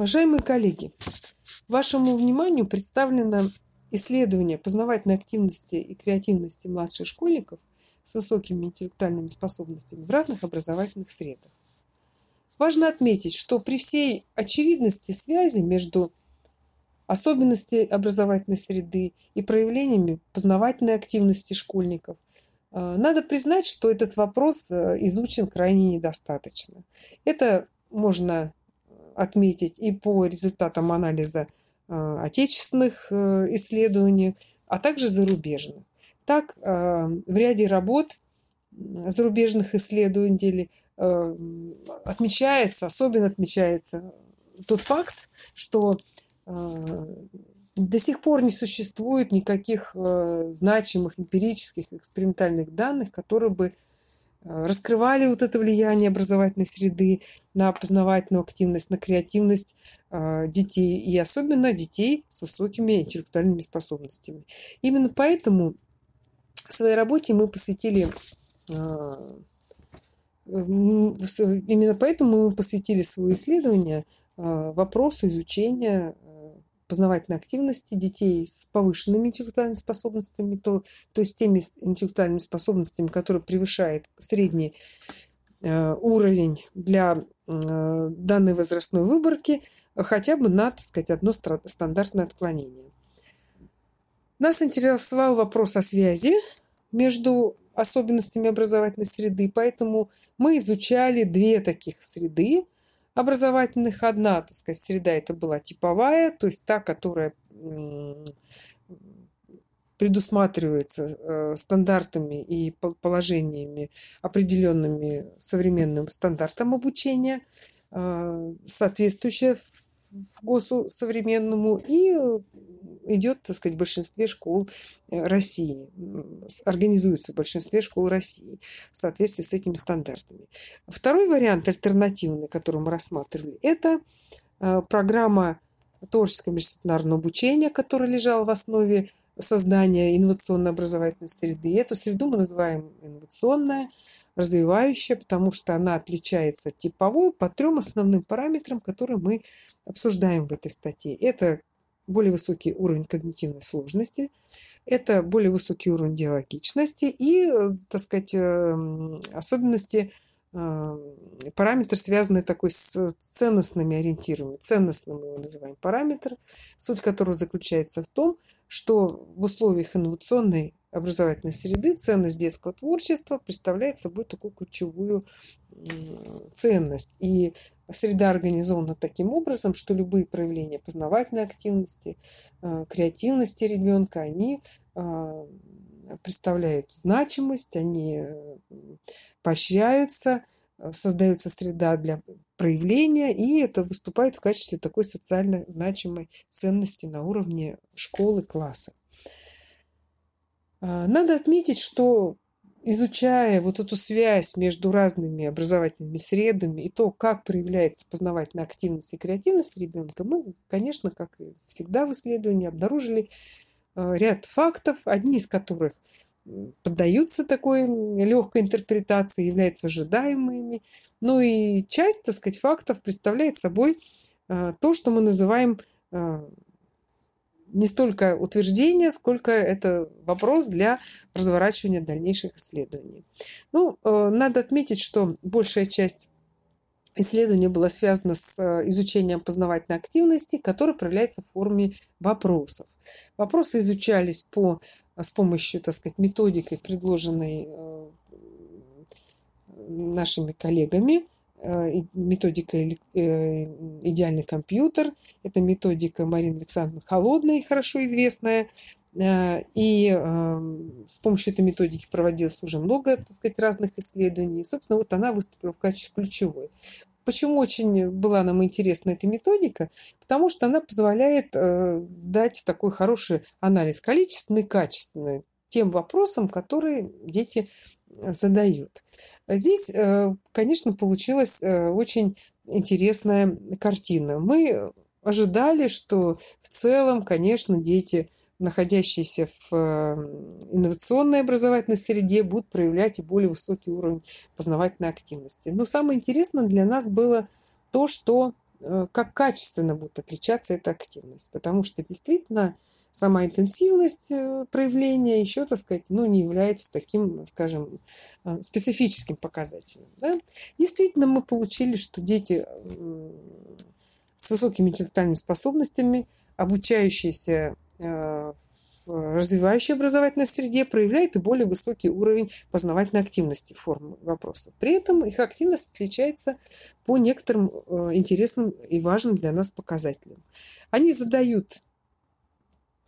Уважаемые коллеги, вашему вниманию представлено исследование познавательной активности и креативности младших школьников с высокими интеллектуальными способностями в разных образовательных средах. Важно отметить, что при всей очевидности связи между особенностями образовательной среды и проявлениями познавательной активности школьников, э, надо признать, что этот вопрос э, изучен крайне недостаточно. Это можно отметить и по результатам анализа э, отечественных э, исследований, а также зарубежных. Так, э, в ряде работ зарубежных исследователей отмечается, особенно отмечается тот факт, что до сих пор не существует никаких значимых эмпирических экспериментальных данных, которые бы раскрывали вот это влияние образовательной среды на познавательную активность, на креативность э, детей, и особенно детей с высокими интеллектуальными способностями. Именно поэтому в своей работе мы посвятили э, Именно поэтому мы посвятили свое исследование вопросу изучения познавательной активности детей с повышенными интеллектуальными способностями, то, то есть теми интеллектуальными способностями, которые превышают средний э, уровень для э, данной возрастной выборки, хотя бы на, так сказать, одно стандартное отклонение. Нас интересовал вопрос о связи между особенностями образовательной среды, поэтому мы изучали две таких среды – образовательных. Одна, так сказать, среда это была типовая, то есть та, которая предусматривается э, стандартами и положениями, определенными современным стандартам обучения, э, соответствующая ГОСу современному и идет, так сказать, в большинстве школ э, России, организуется в большинстве школ России в соответствии с этими стандартами. Второй вариант, альтернативный, который мы рассматривали, это э, программа творческого междисциплинарного обучения, которая лежала в основе создания инновационно-образовательной среды. Эту среду мы называем инновационная, развивающая, потому что она отличается от типовой по трем основным параметрам, которые мы обсуждаем в этой статье. Это более высокий уровень когнитивной сложности, это более высокий уровень диалогичности и, так сказать, эм, особенности э, параметр, связанный такой с ценностными ориентирами. Ценностным мы его называем параметр, суть которого заключается в том, что в условиях инновационной образовательной среды ценность детского творчества представляет собой такую ключевую ценность. И среда организована таким образом, что любые проявления познавательной активности, э, креативности ребенка, они э, представляют значимость, они э, поощряются, создается среда для проявления, и это выступает в качестве такой социально значимой ценности на уровне школы, класса. Надо отметить, что изучая вот эту связь между разными образовательными средами и то, как проявляется познавательная активность и креативность ребенка, мы, конечно, как и всегда в исследовании, обнаружили э, ряд фактов, одни из которых поддаются такой легкой интерпретации, являются ожидаемыми. Ну и часть, так сказать, фактов представляет собой э, то, что мы называем не столько утверждение, сколько это вопрос для разворачивания дальнейших исследований. Ну, э, надо отметить, что большая часть исследования была связана с э, изучением познавательной активности, которая проявляется в форме вопросов. Вопросы изучались по, с помощью, так сказать, методикой, предложенной э, нашими коллегами – Э, методика э, «Идеальный компьютер». Это методика Марины Александровны Холодной, хорошо известная. Э, и с помощью этой методики проводилось уже много, так сказать, разных исследований. И, собственно, вот она выступила в качестве ключевой. Почему очень была нам интересна эта методика? Потому что она позволяет дать такой хороший анализ количественный качественный тем вопросам, которые дети задают. Здесь, э, конечно, получилась э, очень интересная картина. Мы ожидали, что в целом, конечно, дети, находящиеся в э, инновационной образовательной среде, будут проявлять и более высокий уровень познавательной активности. Но самое интересное для нас было то, что как качественно будет отличаться эта активность. Потому что действительно сама интенсивность э, проявления еще, так сказать, ну, не является таким, скажем, э, специфическим показателем. Да? Действительно, мы получили, что дети с высокими интеллектуальными способностями, обучающиеся в развивающей образовательной среде проявляют и более высокий уровень познавательной активности формы вопросов. При этом их активность отличается по некоторым э, интересным и важным для нас показателям. Они задают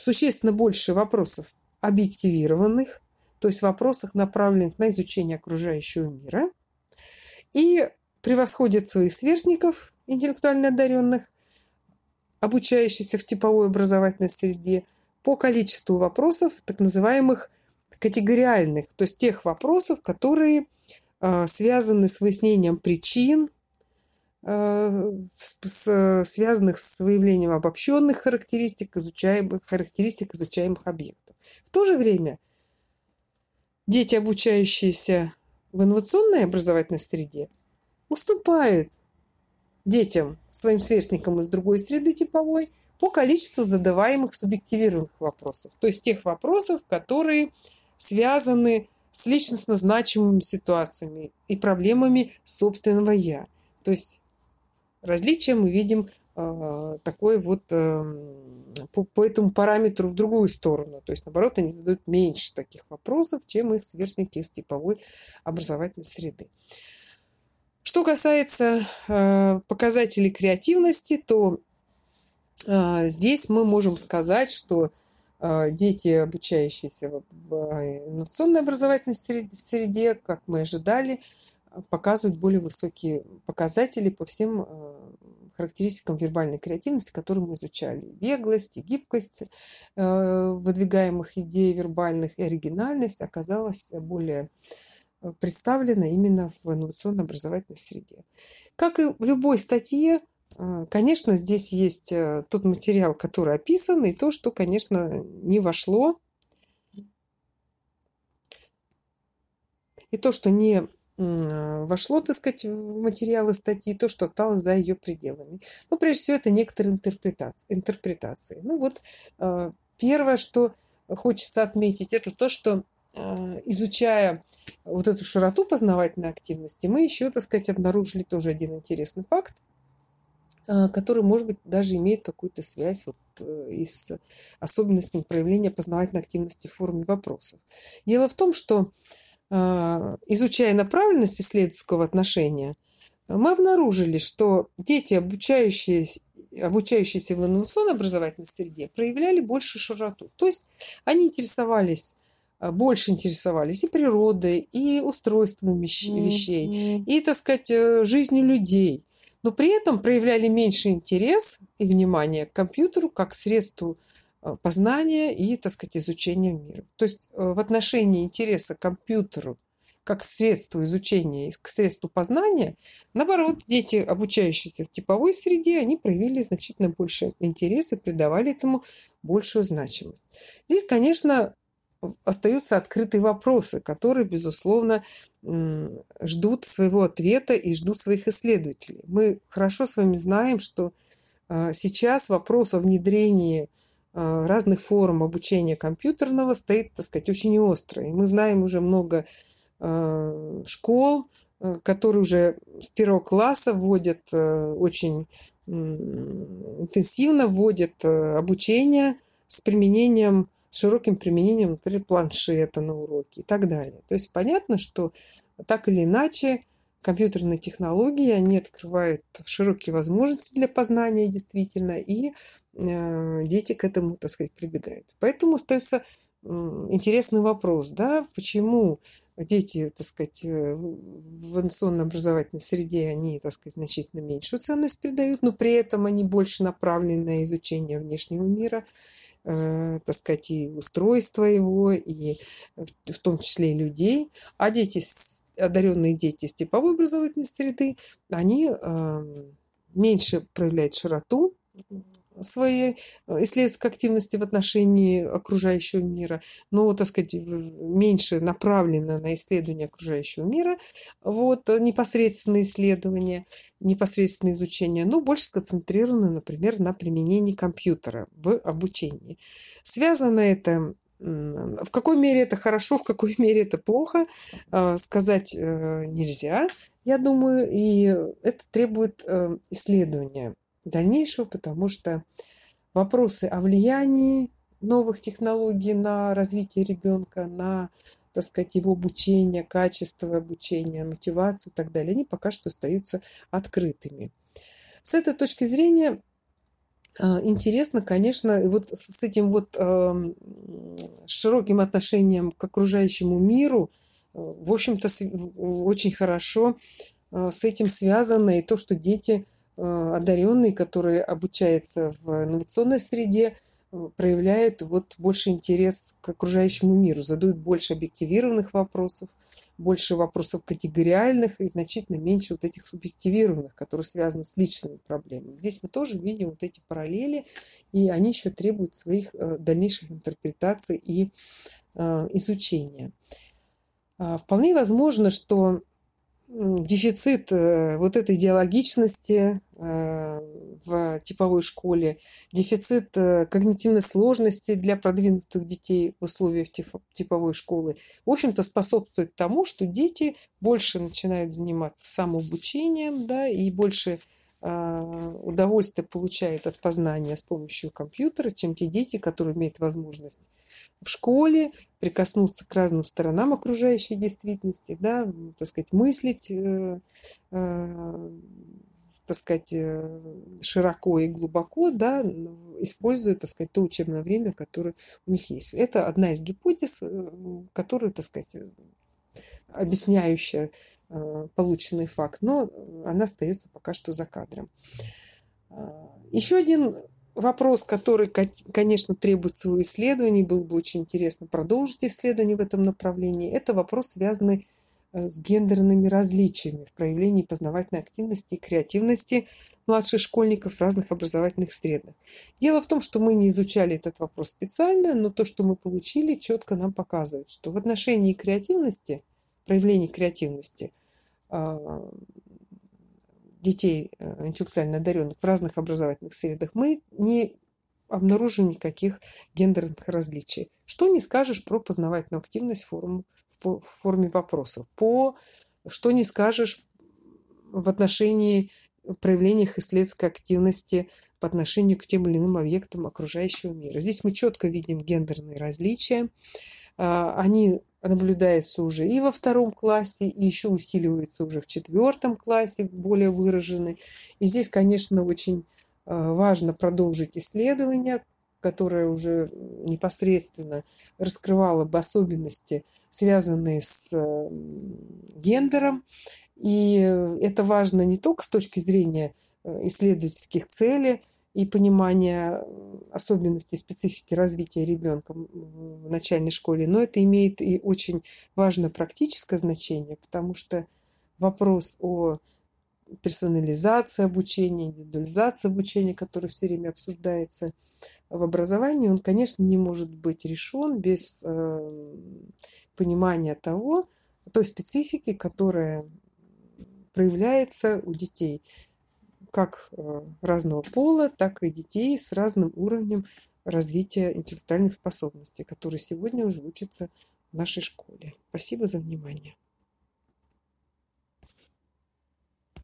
существенно больше вопросов объективированных, то есть вопросах, направленных на изучение окружающего мира, и превосходят своих сверстников, интеллектуально одаренных, обучающихся в типовой образовательной среде – по количеству вопросов, так называемых категориальных, то есть тех вопросов, которые э, связаны с выяснением причин, связанных с выявлением обобщенных характеристик изучаемых, характеристик изучаемых объектов. В то же время дети, обучающиеся в инновационной образовательной среде, уступают детям, своим сверстникам из другой среды типовой – по количеству задаваемых субъективированных вопросов, то есть тех вопросов, которые связаны с личностно значимыми ситуациями и проблемами собственного «я». То есть различие мы видим э, такое вот э, по, по этому параметру в другую сторону. То есть, наоборот, они задают меньше таких вопросов, чем их сверстники из типовой образовательной среды. Что касается э, показателей креативности, то здесь мы можем сказать, что дети, обучающиеся в инновационной образовательной среде, как мы ожидали, показывают более высокие показатели по всем характеристикам вербальной креативности, которые мы изучали. Беглость и гибкость выдвигаемых идей вербальных и оригинальность оказалась более представлена именно в инновационно-образовательной среде. Как и в любой статье, а, конечно, здесь есть э, тот материал, который описан, и то, что, конечно, не вошло, и то, что не вошло, так сказать, в материалы статьи, то, что осталось за ее пределами. Ну, прежде всего, это некоторые интерпретации. интерпретации. Ну, вот э, первое, что хочется отметить, это то, что э, изучая вот эту широту познавательной активности, мы еще, так сказать, обнаружили тоже один интересный факт, а, который, может быть, даже имеет какую-то связь вот э, и с особенностями проявления познавательной активности в форме вопросов. Дело в том, что а, изучая направленность исследовательского отношения, мы обнаружили, что дети, обучающиеся, обучающиеся в инновационной образовательной среде, проявляли больше широту. То есть они интересовались а, больше интересовались и природой, и устройством вещей, и, так сказать, э, жизнью людей но при этом проявляли меньше интерес и внимание к компьютеру как средству познания и, так сказать, изучения мира. То есть э, в отношении интереса к компьютеру как средству изучения и к средству познания, наоборот, дети, обучающиеся в типовой среде, они проявили значительно больше интерес и придавали этому большую значимость. Здесь, конечно, остаются открытые вопросы, которые, безусловно, ждут своего ответа и ждут своих исследователей. Мы хорошо с вами знаем, что а, сейчас вопрос о внедрении разных форм обучения компьютерного стоит, так сказать, очень остро. И мы знаем уже много а, школ, которые уже с первого класса вводят очень интенсивно вводят обучение с применением с широким применением, например, планшета на уроке и так далее. То есть понятно, что так или иначе компьютерные технологии, они открывают широкие возможности для познания действительно, и э, дети к этому, так сказать, прибегают. Поэтому остается э, интересный вопрос, да, почему дети, так сказать, э, в инновационно-образовательной среде, они, так сказать, значительно меньшую ценность придают, но при этом они больше направлены на изучение внешнего мира, э, так сказать, и устройства его, и в том числе и людей. А дети, одаренные дети из типовой образовательной среды, они э, меньше проявляют широту своей э, исследовательской активности в отношении окружающего мира, но, так сказать, меньше направлено на исследование окружающего мира, вот, непосредственное исследование, непосредственное изучение, но больше сконцентрировано, например, на применении компьютера в обучении. Связано это в какой мере это хорошо, в какой мере это плохо, э, сказать э, нельзя, я думаю, и это требует э, исследования дальнейшего, потому что вопросы о влиянии новых технологий на развитие ребенка, на так сказать, его обучение, качество обучения, мотивацию и так далее, они пока что остаются открытыми. С этой точки зрения а, интересно, конечно, вот с этим вот э, широким отношением к окружающему миру, э, в общем-то, очень хорошо э, с этим связано и то, что дети одаренные, которые обучаются в инновационной среде, проявляют вот больше интерес к окружающему миру, задают больше объективированных вопросов, больше вопросов категориальных и значительно меньше вот этих субъективированных, которые связаны с личными проблемами. Здесь мы тоже видим вот эти параллели, и они еще требуют своих э, дальнейших интерпретаций и э, изучения. А, вполне возможно, что дефицит э, вот этой диалогичности э, в типовой школе, дефицит э, когнитивной сложности для продвинутых детей в условиях типовой школы, в общем-то, способствует тому, что дети больше начинают заниматься самообучением, да, и больше удовольствие получают от познания с помощью компьютера, чем те дети, которые имеют возможность в школе, прикоснуться к разным сторонам окружающей действительности, да, так сказать, мыслить, э, э, так сказать, э, широко и глубоко, да, используя, так сказать, то учебное время, которое у них есть. Это одна из гипотез, которая, так сказать, объясняющая полученный факт, но она остается пока что за кадром. Еще один вопрос, который, конечно, требует своего исследования, было бы очень интересно продолжить исследование в этом направлении, это вопрос, связанный э, с гендерными различиями в проявлении познавательной активности и креативности младших школьников в разных образовательных средах. Дело в том, что мы не изучали этот вопрос специально, но то, что мы получили, четко нам показывает, что в отношении креативности, проявления креативности, а, детей э, интеллектуально одаренных в разных образовательных средах, мы не обнаружим никаких гендерных различий. Что не скажешь про познавательную активность в, форму, в форме вопросов? По, что не скажешь в отношении проявления их исследовательской активности по отношению к тем или иным объектам окружающего мира. Здесь мы четко видим гендерные различия. А, они наблюдается уже и во втором классе, и еще усиливается уже в четвертом классе, более выраженный. И здесь, конечно, очень э, важно продолжить исследование, которое уже непосредственно раскрывало бы особенности, связанные с э, гендером. И это важно не только с точки зрения э, исследовательских целей, и понимание особенностей специфики развития ребенка в начальной школе, но это имеет и очень важное практическое значение, потому что вопрос о персонализации обучения, индивидуализации обучения, который все время обсуждается в образовании, он, конечно, не может быть решен без э, понимания того, той специфики, которая проявляется у детей как э, разного пола, так и детей с разным уровнем развития интеллектуальных способностей, которые сегодня уже учатся в нашей школе. Спасибо за внимание.